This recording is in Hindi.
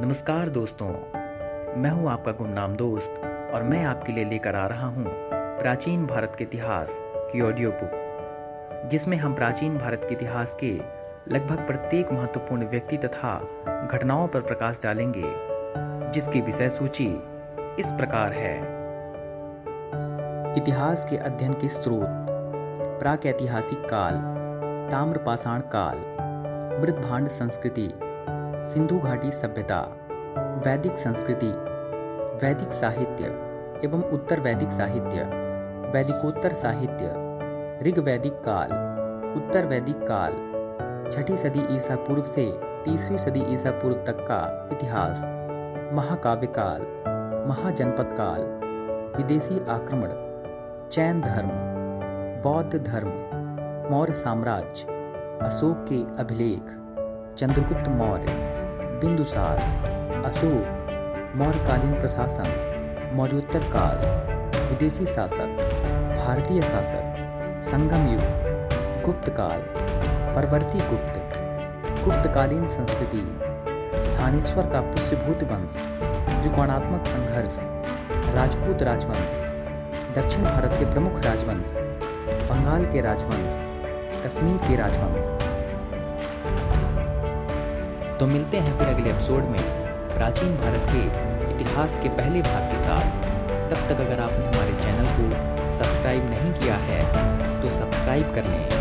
नमस्कार दोस्तों, मैं हूँ आपका गुमनाम दोस्त और मैं आपके लिए लेकर आ रहा हूँ प्राचीन भारत के इतिहास की ऑडियो बुक जिसमें हम प्राचीन भारत के इतिहास के लगभग प्रत्येक महत्वपूर्ण व्यक्ति तथा घटनाओं पर प्रकाश डालेंगे, जिसकी विषय सूची इस प्रकार है। इतिहास के अध्ययन के स्रोत प्राक ऐतिहासिक काल, ताम्रपाषाण काल मृदभांड संस्कृति सिंधु घाटी सभ्यता, वैदिक संस्कृति, वैदिक साहित्य एवं उत्तर वैदिक साहित्य, वैदिकोत्तर साहित्य ऋग वैदिक काल, उत्तर वैदिक काल, छठी सदी ईसा पूर्व से तीसरी सदी ईसा पूर्व तक का इतिहास, महाकाव्य काल, महाजनपद काल, विदेशी आक्रमण, चैन धर्म, बौद्ध धर्म, मौर्य साम्राज्य, अशोक के अभिलेख, चंद्रगुप्त मौर्य। बिंदुसार, अशोक, मौर्यकालीन प्रशासन मौर्योत्तर काल विदेशी शासक, भारतीय शासक संगम युग गुप्त काल परवर्ती गुप्त, गुप्तकालीन संस्कृति, स्थानेश्वर का पुष्यभूत वंश, त्रिकोणात्मक संघर्ष, राजपूत राजवंश, दक्षिण भारत के प्रमुख राजवंश, बंगाल के राजवंश, कश्मीर के राजवंश। तो मिलते हैं फिर अगले एपिसोड में। प्राचीन भारत के इतिहास के पहले भाग के साथ। तब तक अगर आपने हमारे चैनल को सब्सक्राइब नहीं किया है तो सब्सक्राइब कर लें।